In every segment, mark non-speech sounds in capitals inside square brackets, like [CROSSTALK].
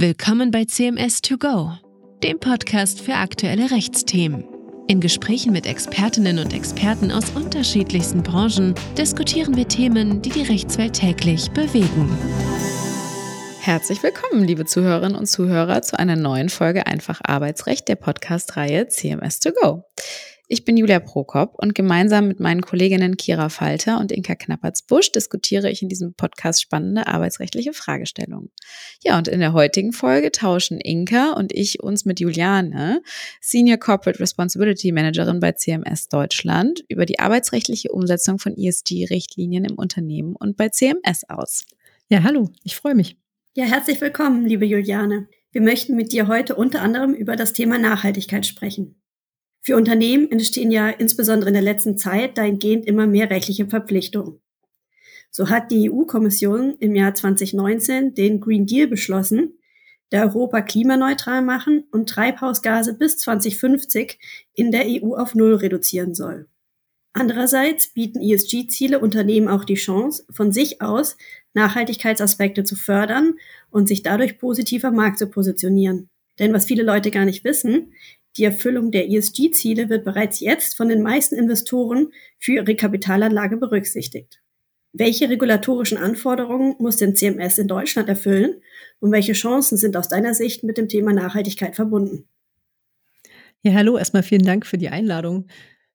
Willkommen bei CMS 2 Go, dem Podcast für aktuelle Rechtsthemen. In Gesprächen mit Expertinnen und Experten aus unterschiedlichsten Branchen diskutieren wir Themen, die die Rechtswelt täglich bewegen. Herzlich willkommen, liebe Zuhörerinnen und Zuhörer, zu einer neuen Folge Einfach Arbeitsrecht der Podcast-Reihe CMS 2 Go. Ich bin Julia Prokop und gemeinsam mit meinen Kolleginnen Kira Falter und Inka Knappertz-Busch diskutiere ich in diesem Podcast spannende arbeitsrechtliche Fragestellungen. Ja, und in der heutigen Folge tauschen Inka und ich uns mit Juliane, Senior Corporate Responsibility Managerin bei CMS Deutschland, über die arbeitsrechtliche Umsetzung von ESG-Richtlinien im Unternehmen und bei CMS aus. Ja, hallo, ich freue mich. Ja, herzlich willkommen, liebe Juliane. Wir möchten mit dir heute unter anderem über das Thema Nachhaltigkeit sprechen. Für Unternehmen entstehen ja insbesondere in der letzten Zeit dahingehend immer mehr rechtliche Verpflichtungen. So hat die EU-Kommission im Jahr 2019 den Green Deal beschlossen, der Europa klimaneutral machen und Treibhausgase bis 2050 in der EU auf Null reduzieren soll. Andererseits bieten ESG-Ziele Unternehmen auch die Chance, von sich aus Nachhaltigkeitsaspekte zu fördern und sich dadurch positiv am Markt zu positionieren. Denn was viele Leute gar nicht wissen, die Erfüllung der ESG-Ziele wird bereits jetzt von den meisten Investoren für ihre Kapitalanlage berücksichtigt. Welche regulatorischen Anforderungen muss denn CMS in Deutschland erfüllen und welche Chancen sind aus deiner Sicht mit dem Thema Nachhaltigkeit verbunden? Ja, hallo, erstmal vielen Dank für die Einladung.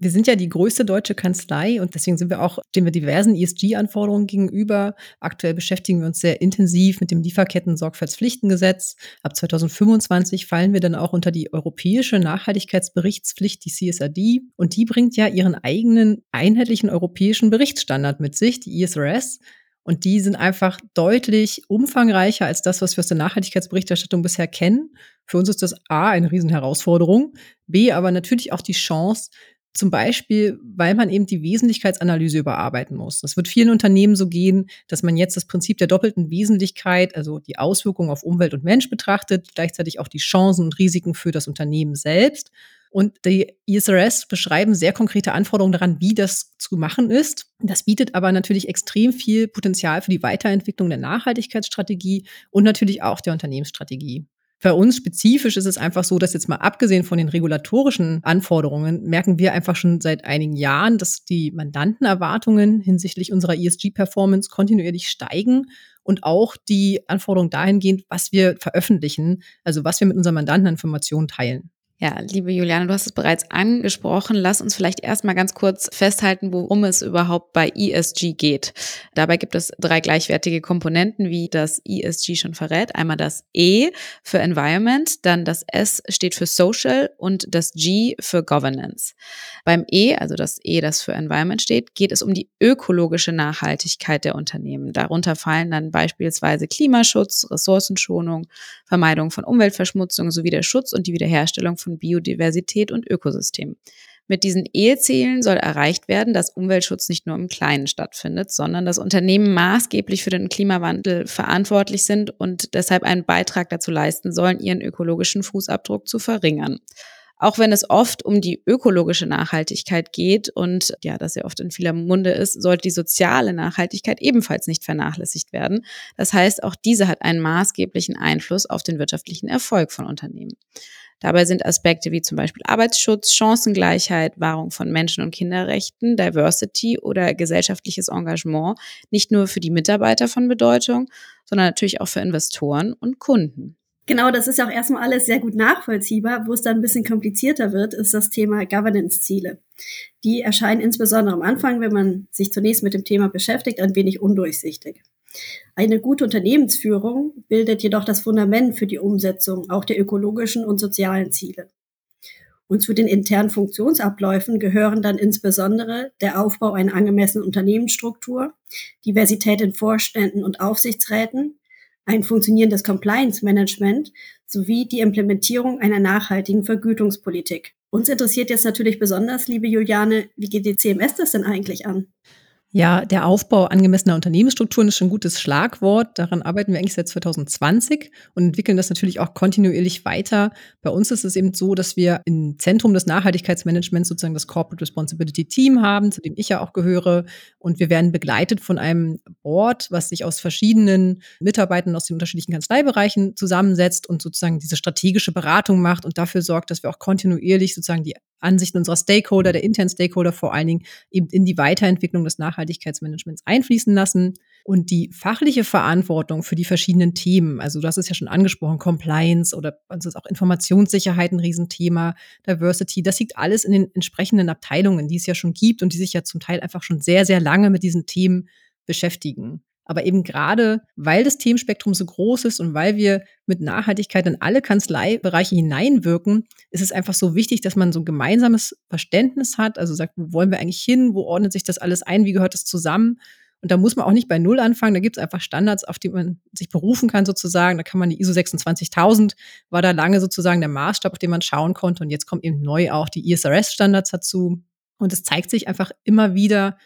Wir sind ja die größte deutsche Kanzlei und deswegen sind wir auch, stehen wir diversen ESG-Anforderungen gegenüber. Aktuell beschäftigen wir uns sehr intensiv mit dem Lieferketten-Sorgfaltspflichtengesetz. Ab 2025 fallen wir dann auch unter die europäische Nachhaltigkeitsberichtspflicht, die CSRD. Und die bringt ja ihren eigenen einheitlichen europäischen Berichtsstandard mit sich, die ISRS. Und die sind einfach deutlich umfangreicher als das, was wir aus der Nachhaltigkeitsberichterstattung bisher kennen. Für uns ist das A eine Riesenherausforderung, B aber natürlich auch die Chance, zum Beispiel, weil man eben die Wesentlichkeitsanalyse überarbeiten muss. Das wird vielen Unternehmen so gehen, dass man jetzt das Prinzip der doppelten Wesentlichkeit, also die Auswirkungen auf Umwelt und Mensch betrachtet, gleichzeitig auch die Chancen und Risiken für das Unternehmen selbst. Und die ISRS beschreiben sehr konkrete Anforderungen daran, wie das zu machen ist. Das bietet aber natürlich extrem viel Potenzial für die Weiterentwicklung der Nachhaltigkeitsstrategie und natürlich auch der Unternehmensstrategie. Für uns spezifisch ist es einfach so, dass jetzt mal abgesehen von den regulatorischen Anforderungen, merken wir einfach schon seit einigen Jahren, dass die Mandantenerwartungen hinsichtlich unserer ESG-Performance kontinuierlich steigen und auch die Anforderungen dahingehend, was wir veröffentlichen, also was wir mit unseren Mandanteninformationen teilen. Ja, liebe Juliane, du hast es bereits angesprochen. Lass uns vielleicht erstmal ganz kurz festhalten, worum es überhaupt bei ESG geht. Dabei gibt es drei gleichwertige Komponenten, wie das ESG schon verrät. Einmal das E für Environment, dann das S steht für Social und das G für Governance. Beim E, also das E, das für Environment steht, geht es um die ökologische Nachhaltigkeit der Unternehmen. Darunter fallen dann beispielsweise Klimaschutz, Ressourcenschonung, Vermeidung von Umweltverschmutzung sowie der Schutz und die Wiederherstellung von Biodiversität und Ökosystem. Mit diesen Ehezielen soll erreicht werden, dass Umweltschutz nicht nur im Kleinen stattfindet, sondern dass Unternehmen maßgeblich für den Klimawandel verantwortlich sind und deshalb einen Beitrag dazu leisten sollen, ihren ökologischen Fußabdruck zu verringern. Auch wenn es oft um die ökologische Nachhaltigkeit geht und ja, das ja oft in vieler Munde ist, sollte die soziale Nachhaltigkeit ebenfalls nicht vernachlässigt werden. Das heißt, auch diese hat einen maßgeblichen Einfluss auf den wirtschaftlichen Erfolg von Unternehmen. Dabei sind Aspekte wie zum Beispiel Arbeitsschutz, Chancengleichheit, Wahrung von Menschen- und Kinderrechten, Diversity oder gesellschaftliches Engagement nicht nur für die Mitarbeiter von Bedeutung, sondern natürlich auch für Investoren und Kunden. Genau, das ist ja auch erstmal alles sehr gut nachvollziehbar. Wo es dann ein bisschen komplizierter wird, ist das Thema Governance-Ziele. Die erscheinen insbesondere am Anfang, wenn man sich zunächst mit dem Thema beschäftigt, ein wenig undurchsichtig. Eine gute Unternehmensführung bildet jedoch das Fundament für die Umsetzung auch der ökologischen und sozialen Ziele. Und zu den internen Funktionsabläufen gehören dann insbesondere der Aufbau einer angemessenen Unternehmensstruktur, Diversität in Vorständen und Aufsichtsräten, ein funktionierendes Compliance-Management sowie die Implementierung einer nachhaltigen Vergütungspolitik. Uns interessiert jetzt natürlich besonders, liebe Juliane, wie geht die CMS das denn eigentlich an? Ja, der Aufbau angemessener Unternehmensstrukturen ist schon ein gutes Schlagwort. Daran arbeiten wir eigentlich seit 2020 und entwickeln das natürlich auch kontinuierlich weiter. Bei uns ist es eben so, dass wir im Zentrum des Nachhaltigkeitsmanagements sozusagen das Corporate Responsibility Team haben, zu dem ich ja auch gehöre. Und wir werden begleitet von einem Board, was sich aus verschiedenen Mitarbeitern aus den unterschiedlichen Kanzleibereichen zusammensetzt und sozusagen diese strategische Beratung macht und dafür sorgt, dass wir auch kontinuierlich sozusagen die Ansichten unserer Stakeholder, der internen Stakeholder vor allen Dingen eben in die Weiterentwicklung des Nachhaltigkeitsmanagements einfließen lassen und die fachliche Verantwortung für die verschiedenen Themen, also du hast es ja schon angesprochen, Compliance oder also ist auch Informationssicherheit ein Riesenthema, Diversity, das liegt alles in den entsprechenden Abteilungen, die es ja schon gibt und die sich ja zum Teil einfach schon sehr, sehr lange mit diesen Themen beschäftigen. Aber eben gerade, weil das Themenspektrum so groß ist und weil wir mit Nachhaltigkeit in alle Kanzleibereiche hineinwirken, ist es einfach so wichtig, dass man so ein gemeinsames Verständnis hat. Also sagt, wo wollen wir eigentlich hin? Wo ordnet sich das alles ein? Wie gehört das zusammen? Und da muss man auch nicht bei Null anfangen. Da gibt es einfach Standards, auf die man sich berufen kann sozusagen. Da kann man die ISO 26000 war da lange sozusagen der Maßstab, auf den man schauen konnte. Und jetzt kommen eben neu auch die ISRS-Standards dazu. Und es zeigt sich einfach immer wieder,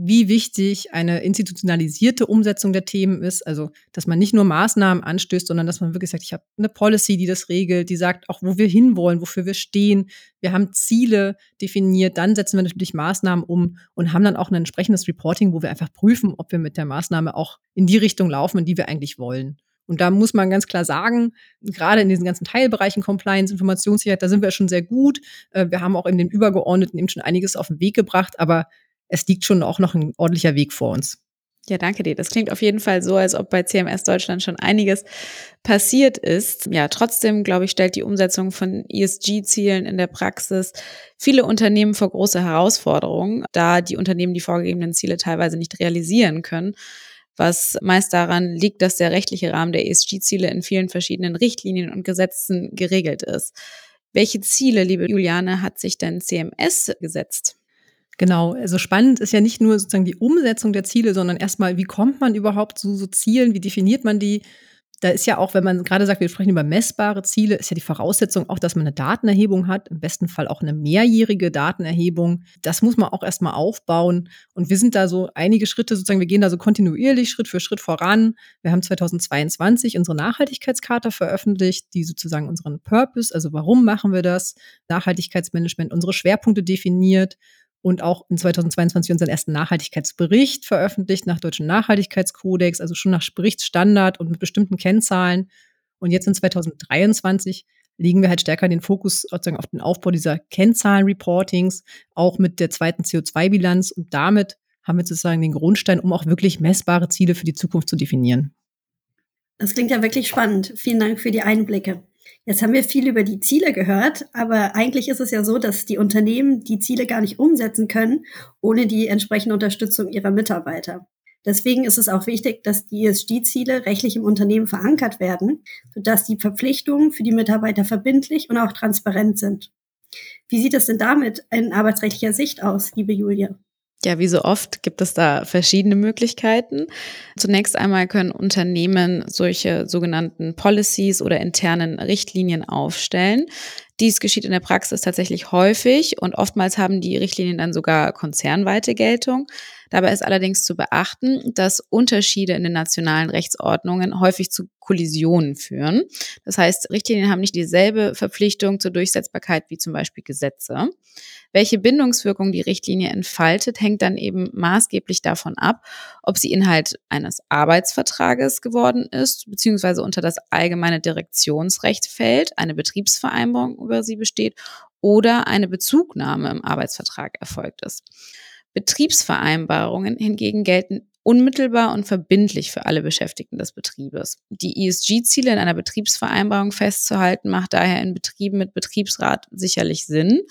wie wichtig eine institutionalisierte Umsetzung der Themen ist. Also, dass man nicht nur Maßnahmen anstößt, sondern dass man wirklich sagt, ich habe eine Policy, die das regelt, die sagt auch, wo wir hinwollen, wofür wir stehen. Wir haben Ziele definiert, dann setzen wir natürlich Maßnahmen um und haben dann auch ein entsprechendes Reporting, wo wir einfach prüfen, ob wir mit der Maßnahme auch in die Richtung laufen, in die wir eigentlich wollen. Und da muss man ganz klar sagen, gerade in diesen ganzen Teilbereichen Compliance, Informationssicherheit, da sind wir schon sehr gut. Äh, wir haben auch in den Übergeordneten eben schon einiges auf den Weg gebracht, aber es liegt schon auch noch ein ordentlicher Weg vor uns. Ja, danke dir. Das klingt auf jeden Fall so, als ob bei CMS Deutschland schon einiges passiert ist. Ja, trotzdem, glaube ich, stellt die Umsetzung von ESG-Zielen in der Praxis viele Unternehmen vor große Herausforderungen, da die Unternehmen die vorgegebenen Ziele teilweise nicht realisieren können, was meist daran liegt, dass der rechtliche Rahmen der ESG-Ziele in vielen verschiedenen Richtlinien und Gesetzen geregelt ist. Welche Ziele, liebe Juliane, hat sich denn CMS gesetzt? Genau, also spannend ist ja nicht nur sozusagen die Umsetzung der Ziele, sondern erstmal, wie kommt man überhaupt zu so Zielen, wie definiert man die? Da ist ja auch, wenn man gerade sagt, wir sprechen über messbare Ziele, ist ja die Voraussetzung auch, dass man eine Datenerhebung hat, im besten Fall auch eine mehrjährige Datenerhebung. Das muss man auch erstmal aufbauen. Und wir sind da so einige Schritte, sozusagen, wir gehen da so kontinuierlich Schritt für Schritt voran. Wir haben 2022 unsere Nachhaltigkeitskarte veröffentlicht, die sozusagen unseren Purpose, also warum machen wir das, Nachhaltigkeitsmanagement, unsere Schwerpunkte definiert und auch in 2022 unseren ersten Nachhaltigkeitsbericht veröffentlicht nach deutschen Nachhaltigkeitskodex, also schon nach Berichtsstandard und mit bestimmten Kennzahlen. Und jetzt in 2023 legen wir halt stärker den Fokus sozusagen auf den Aufbau dieser Kennzahlen-Reportings, auch mit der zweiten CO2-Bilanz. Und damit haben wir sozusagen den Grundstein, um auch wirklich messbare Ziele für die Zukunft zu definieren. Das klingt ja wirklich spannend. Vielen Dank für die Einblicke. Jetzt haben wir viel über die Ziele gehört, aber eigentlich ist es ja so, dass die Unternehmen die Ziele gar nicht umsetzen können, ohne die entsprechende Unterstützung ihrer Mitarbeiter. Deswegen ist es auch wichtig, dass die ESG-Ziele rechtlich im Unternehmen verankert werden, sodass die Verpflichtungen für die Mitarbeiter verbindlich und auch transparent sind. Wie sieht es denn damit in arbeitsrechtlicher Sicht aus, liebe Julia? Ja, wie so oft gibt es da verschiedene Möglichkeiten. Zunächst einmal können Unternehmen solche sogenannten Policies oder internen Richtlinien aufstellen. Dies geschieht in der Praxis tatsächlich häufig und oftmals haben die Richtlinien dann sogar konzernweite Geltung. Dabei ist allerdings zu beachten, dass Unterschiede in den nationalen Rechtsordnungen häufig zu Kollisionen führen. Das heißt, Richtlinien haben nicht dieselbe Verpflichtung zur Durchsetzbarkeit wie zum Beispiel Gesetze. Welche Bindungswirkung die Richtlinie entfaltet, hängt dann eben maßgeblich davon ab, ob sie Inhalt eines Arbeitsvertrages geworden ist, beziehungsweise unter das allgemeine Direktionsrecht fällt, eine Betriebsvereinbarung über sie besteht oder eine Bezugnahme im Arbeitsvertrag erfolgt ist. Betriebsvereinbarungen hingegen gelten unmittelbar und verbindlich für alle Beschäftigten des Betriebes. Die ESG-Ziele in einer Betriebsvereinbarung festzuhalten, macht daher in Betrieben mit Betriebsrat sicherlich Sinn.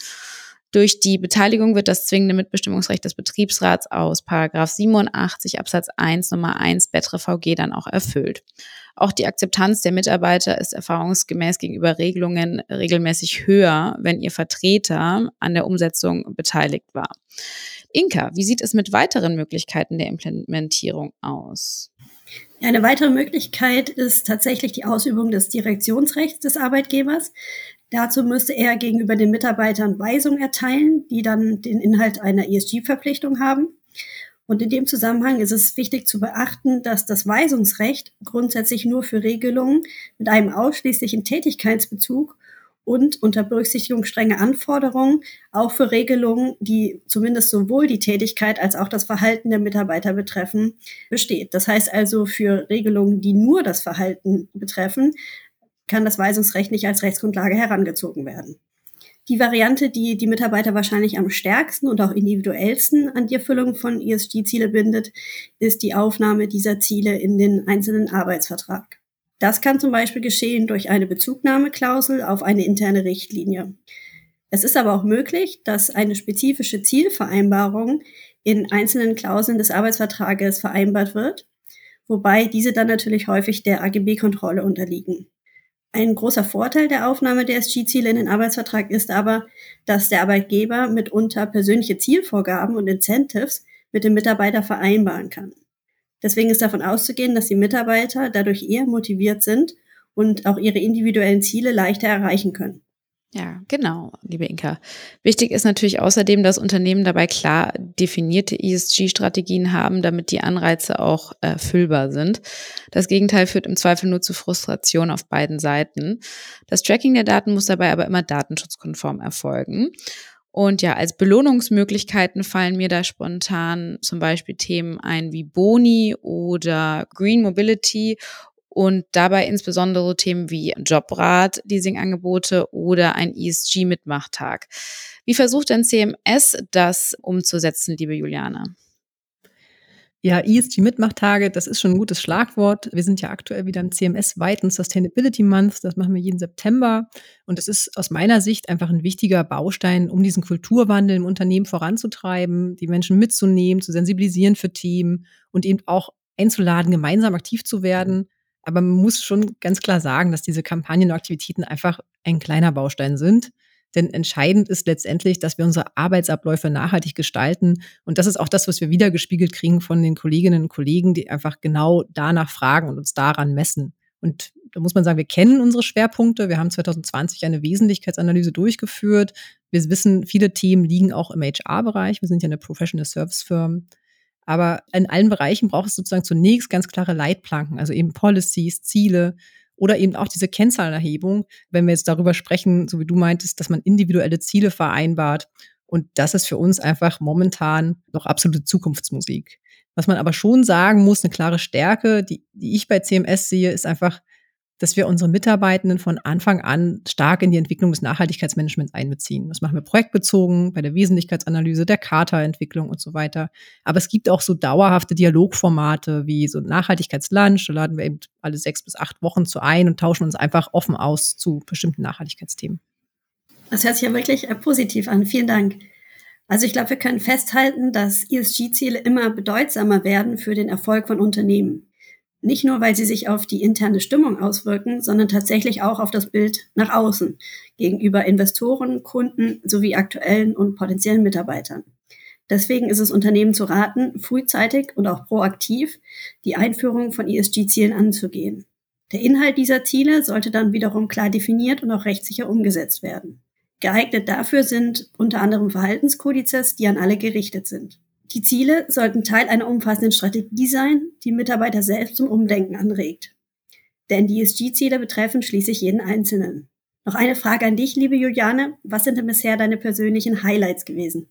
Durch die Beteiligung wird das zwingende Mitbestimmungsrecht des Betriebsrats aus 87 Absatz 1 Nummer 1 Betre VG dann auch erfüllt. Auch die Akzeptanz der Mitarbeiter ist erfahrungsgemäß gegenüber Regelungen regelmäßig höher, wenn ihr Vertreter an der Umsetzung beteiligt war. Inka, wie sieht es mit weiteren Möglichkeiten der Implementierung aus? Eine weitere Möglichkeit ist tatsächlich die Ausübung des Direktionsrechts des Arbeitgebers. Dazu müsste er gegenüber den Mitarbeitern Weisungen erteilen, die dann den Inhalt einer ESG-Verpflichtung haben. Und in dem Zusammenhang ist es wichtig zu beachten, dass das Weisungsrecht grundsätzlich nur für Regelungen mit einem ausschließlichen Tätigkeitsbezug und unter Berücksichtigung strenger Anforderungen auch für Regelungen, die zumindest sowohl die Tätigkeit als auch das Verhalten der Mitarbeiter betreffen, besteht. Das heißt also, für Regelungen, die nur das Verhalten betreffen, kann das Weisungsrecht nicht als Rechtsgrundlage herangezogen werden. Die Variante, die die Mitarbeiter wahrscheinlich am stärksten und auch individuellsten an die Erfüllung von ESG-Ziele bindet, ist die Aufnahme dieser Ziele in den einzelnen Arbeitsvertrag. Das kann zum Beispiel geschehen durch eine Bezugnahmeklausel auf eine interne Richtlinie. Es ist aber auch möglich, dass eine spezifische Zielvereinbarung in einzelnen Klauseln des Arbeitsvertrages vereinbart wird, wobei diese dann natürlich häufig der AGB-Kontrolle unterliegen. Ein großer Vorteil der Aufnahme der SG-Ziele in den Arbeitsvertrag ist aber, dass der Arbeitgeber mitunter persönliche Zielvorgaben und Incentives mit dem Mitarbeiter vereinbaren kann. Deswegen ist davon auszugehen, dass die Mitarbeiter dadurch eher motiviert sind und auch ihre individuellen Ziele leichter erreichen können. Ja, genau, liebe Inka. Wichtig ist natürlich außerdem, dass Unternehmen dabei klar definierte ESG-Strategien haben, damit die Anreize auch erfüllbar sind. Das Gegenteil führt im Zweifel nur zu Frustration auf beiden Seiten. Das Tracking der Daten muss dabei aber immer datenschutzkonform erfolgen. Und ja, als Belohnungsmöglichkeiten fallen mir da spontan zum Beispiel Themen ein wie Boni oder Green Mobility und dabei insbesondere Themen wie Jobrat, Leasingangebote oder ein ESG-Mitmachtag. Wie versucht denn CMS das umzusetzen, liebe Juliane? Ja, ESG-Mitmachtage, das ist schon ein gutes Schlagwort. Wir sind ja aktuell wieder im CMS-weiten Sustainability Month. Das machen wir jeden September. Und es ist aus meiner Sicht einfach ein wichtiger Baustein, um diesen Kulturwandel im Unternehmen voranzutreiben, die Menschen mitzunehmen, zu sensibilisieren für Themen und eben auch einzuladen, gemeinsam aktiv zu werden. Aber man muss schon ganz klar sagen, dass diese Kampagnen und Aktivitäten einfach ein kleiner Baustein sind. Denn entscheidend ist letztendlich, dass wir unsere Arbeitsabläufe nachhaltig gestalten. Und das ist auch das, was wir wiedergespiegelt kriegen von den Kolleginnen und Kollegen, die einfach genau danach fragen und uns daran messen. Und da muss man sagen, wir kennen unsere Schwerpunkte. Wir haben 2020 eine Wesentlichkeitsanalyse durchgeführt. Wir wissen, viele Themen liegen auch im HR-Bereich. Wir sind ja eine Professional Service Firm. Aber in allen Bereichen braucht es sozusagen zunächst ganz klare Leitplanken, also eben Policies, Ziele oder eben auch diese Kennzahlenerhebung, wenn wir jetzt darüber sprechen, so wie du meintest, dass man individuelle Ziele vereinbart. Und das ist für uns einfach momentan noch absolute Zukunftsmusik. Was man aber schon sagen muss, eine klare Stärke, die, die ich bei CMS sehe, ist einfach, dass wir unsere Mitarbeitenden von Anfang an stark in die Entwicklung des Nachhaltigkeitsmanagements einbeziehen. Das machen wir projektbezogen, bei der Wesentlichkeitsanalyse, der Charta-Entwicklung und so weiter. Aber es gibt auch so dauerhafte Dialogformate wie so Nachhaltigkeitslunch. Da laden wir eben alle sechs bis acht Wochen zu ein und tauschen uns einfach offen aus zu bestimmten Nachhaltigkeitsthemen. Das hört sich ja wirklich äh, positiv an. Vielen Dank. Also ich glaube, wir können festhalten, dass ESG-Ziele immer bedeutsamer werden für den Erfolg von Unternehmen. Nicht nur, weil sie sich auf die interne Stimmung auswirken, sondern tatsächlich auch auf das Bild nach außen gegenüber Investoren, Kunden sowie aktuellen und potenziellen Mitarbeitern. Deswegen ist es Unternehmen zu raten, frühzeitig und auch proaktiv die Einführung von ESG-Zielen anzugehen. Der Inhalt dieser Ziele sollte dann wiederum klar definiert und auch rechtssicher umgesetzt werden. Geeignet dafür sind unter anderem Verhaltenskodizes, die an alle gerichtet sind. Die Ziele sollten Teil einer umfassenden Strategie sein, die Mitarbeiter selbst zum Umdenken anregt. Denn die ESG-Ziele betreffen schließlich jeden Einzelnen. Noch eine Frage an dich, liebe Juliane. Was sind denn bisher deine persönlichen Highlights gewesen?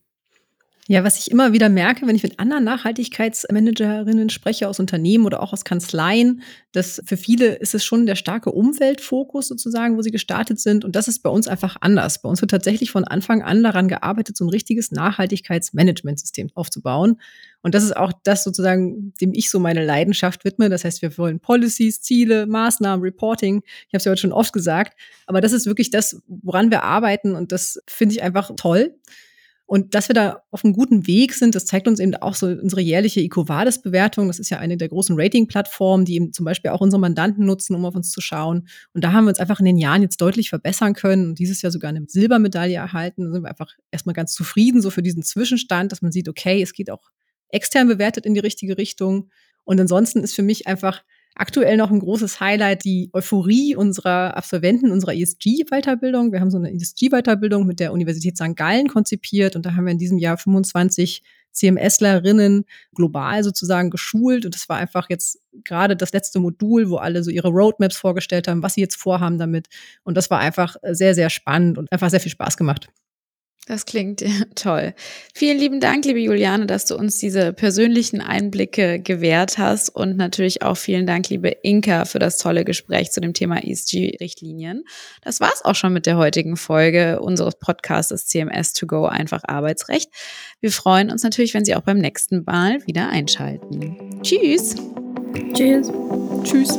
Ja, was ich immer wieder merke, wenn ich mit anderen Nachhaltigkeitsmanagerinnen spreche aus Unternehmen oder auch aus Kanzleien, dass für viele ist es schon der starke Umweltfokus sozusagen, wo sie gestartet sind. Und das ist bei uns einfach anders. Bei uns wird tatsächlich von Anfang an daran gearbeitet, so ein richtiges Nachhaltigkeitsmanagementsystem aufzubauen. Und das ist auch das sozusagen, dem ich so meine Leidenschaft widme. Das heißt, wir wollen Policies, Ziele, Maßnahmen, Reporting. Ich habe es ja heute schon oft gesagt. Aber das ist wirklich das, woran wir arbeiten. Und das finde ich einfach toll. Und dass wir da auf einem guten Weg sind, das zeigt uns eben auch so unsere jährliche EcoVadis-Bewertung. Das ist ja eine der großen Rating-Plattformen, die eben zum Beispiel auch unsere Mandanten nutzen, um auf uns zu schauen. Und da haben wir uns einfach in den Jahren jetzt deutlich verbessern können und dieses Jahr sogar eine Silbermedaille erhalten. Da sind wir einfach erstmal ganz zufrieden, so für diesen Zwischenstand, dass man sieht, okay, es geht auch extern bewertet in die richtige Richtung. Und ansonsten ist für mich einfach aktuell noch ein großes Highlight, die Euphorie unserer Absolventen unserer ESG-Weiterbildung. Wir haben so eine ESG-Weiterbildung mit der Universität St. Gallen konzipiert und da haben wir in diesem Jahr 25 CMSlerinnen global sozusagen geschult. Und das war einfach jetzt gerade das letzte Modul, wo alle so ihre Roadmaps vorgestellt haben, was sie jetzt vorhaben damit. Und das war einfach sehr, sehr spannend und einfach sehr viel Spaß gemacht. Das klingt [LAUGHS] toll. Vielen lieben Dank, liebe Juliane, dass du uns diese persönlichen Einblicke gewährt hast und natürlich auch vielen Dank, liebe Inka, für das tolle Gespräch zu dem Thema ESG-Richtlinien. Das war's auch schon mit der heutigen Folge unseres Podcasts CMS 2 go einfach Arbeitsrecht. Wir freuen uns natürlich, wenn Sie auch beim nächsten Mal wieder einschalten. Tschüss. Tschüss. Tschüss.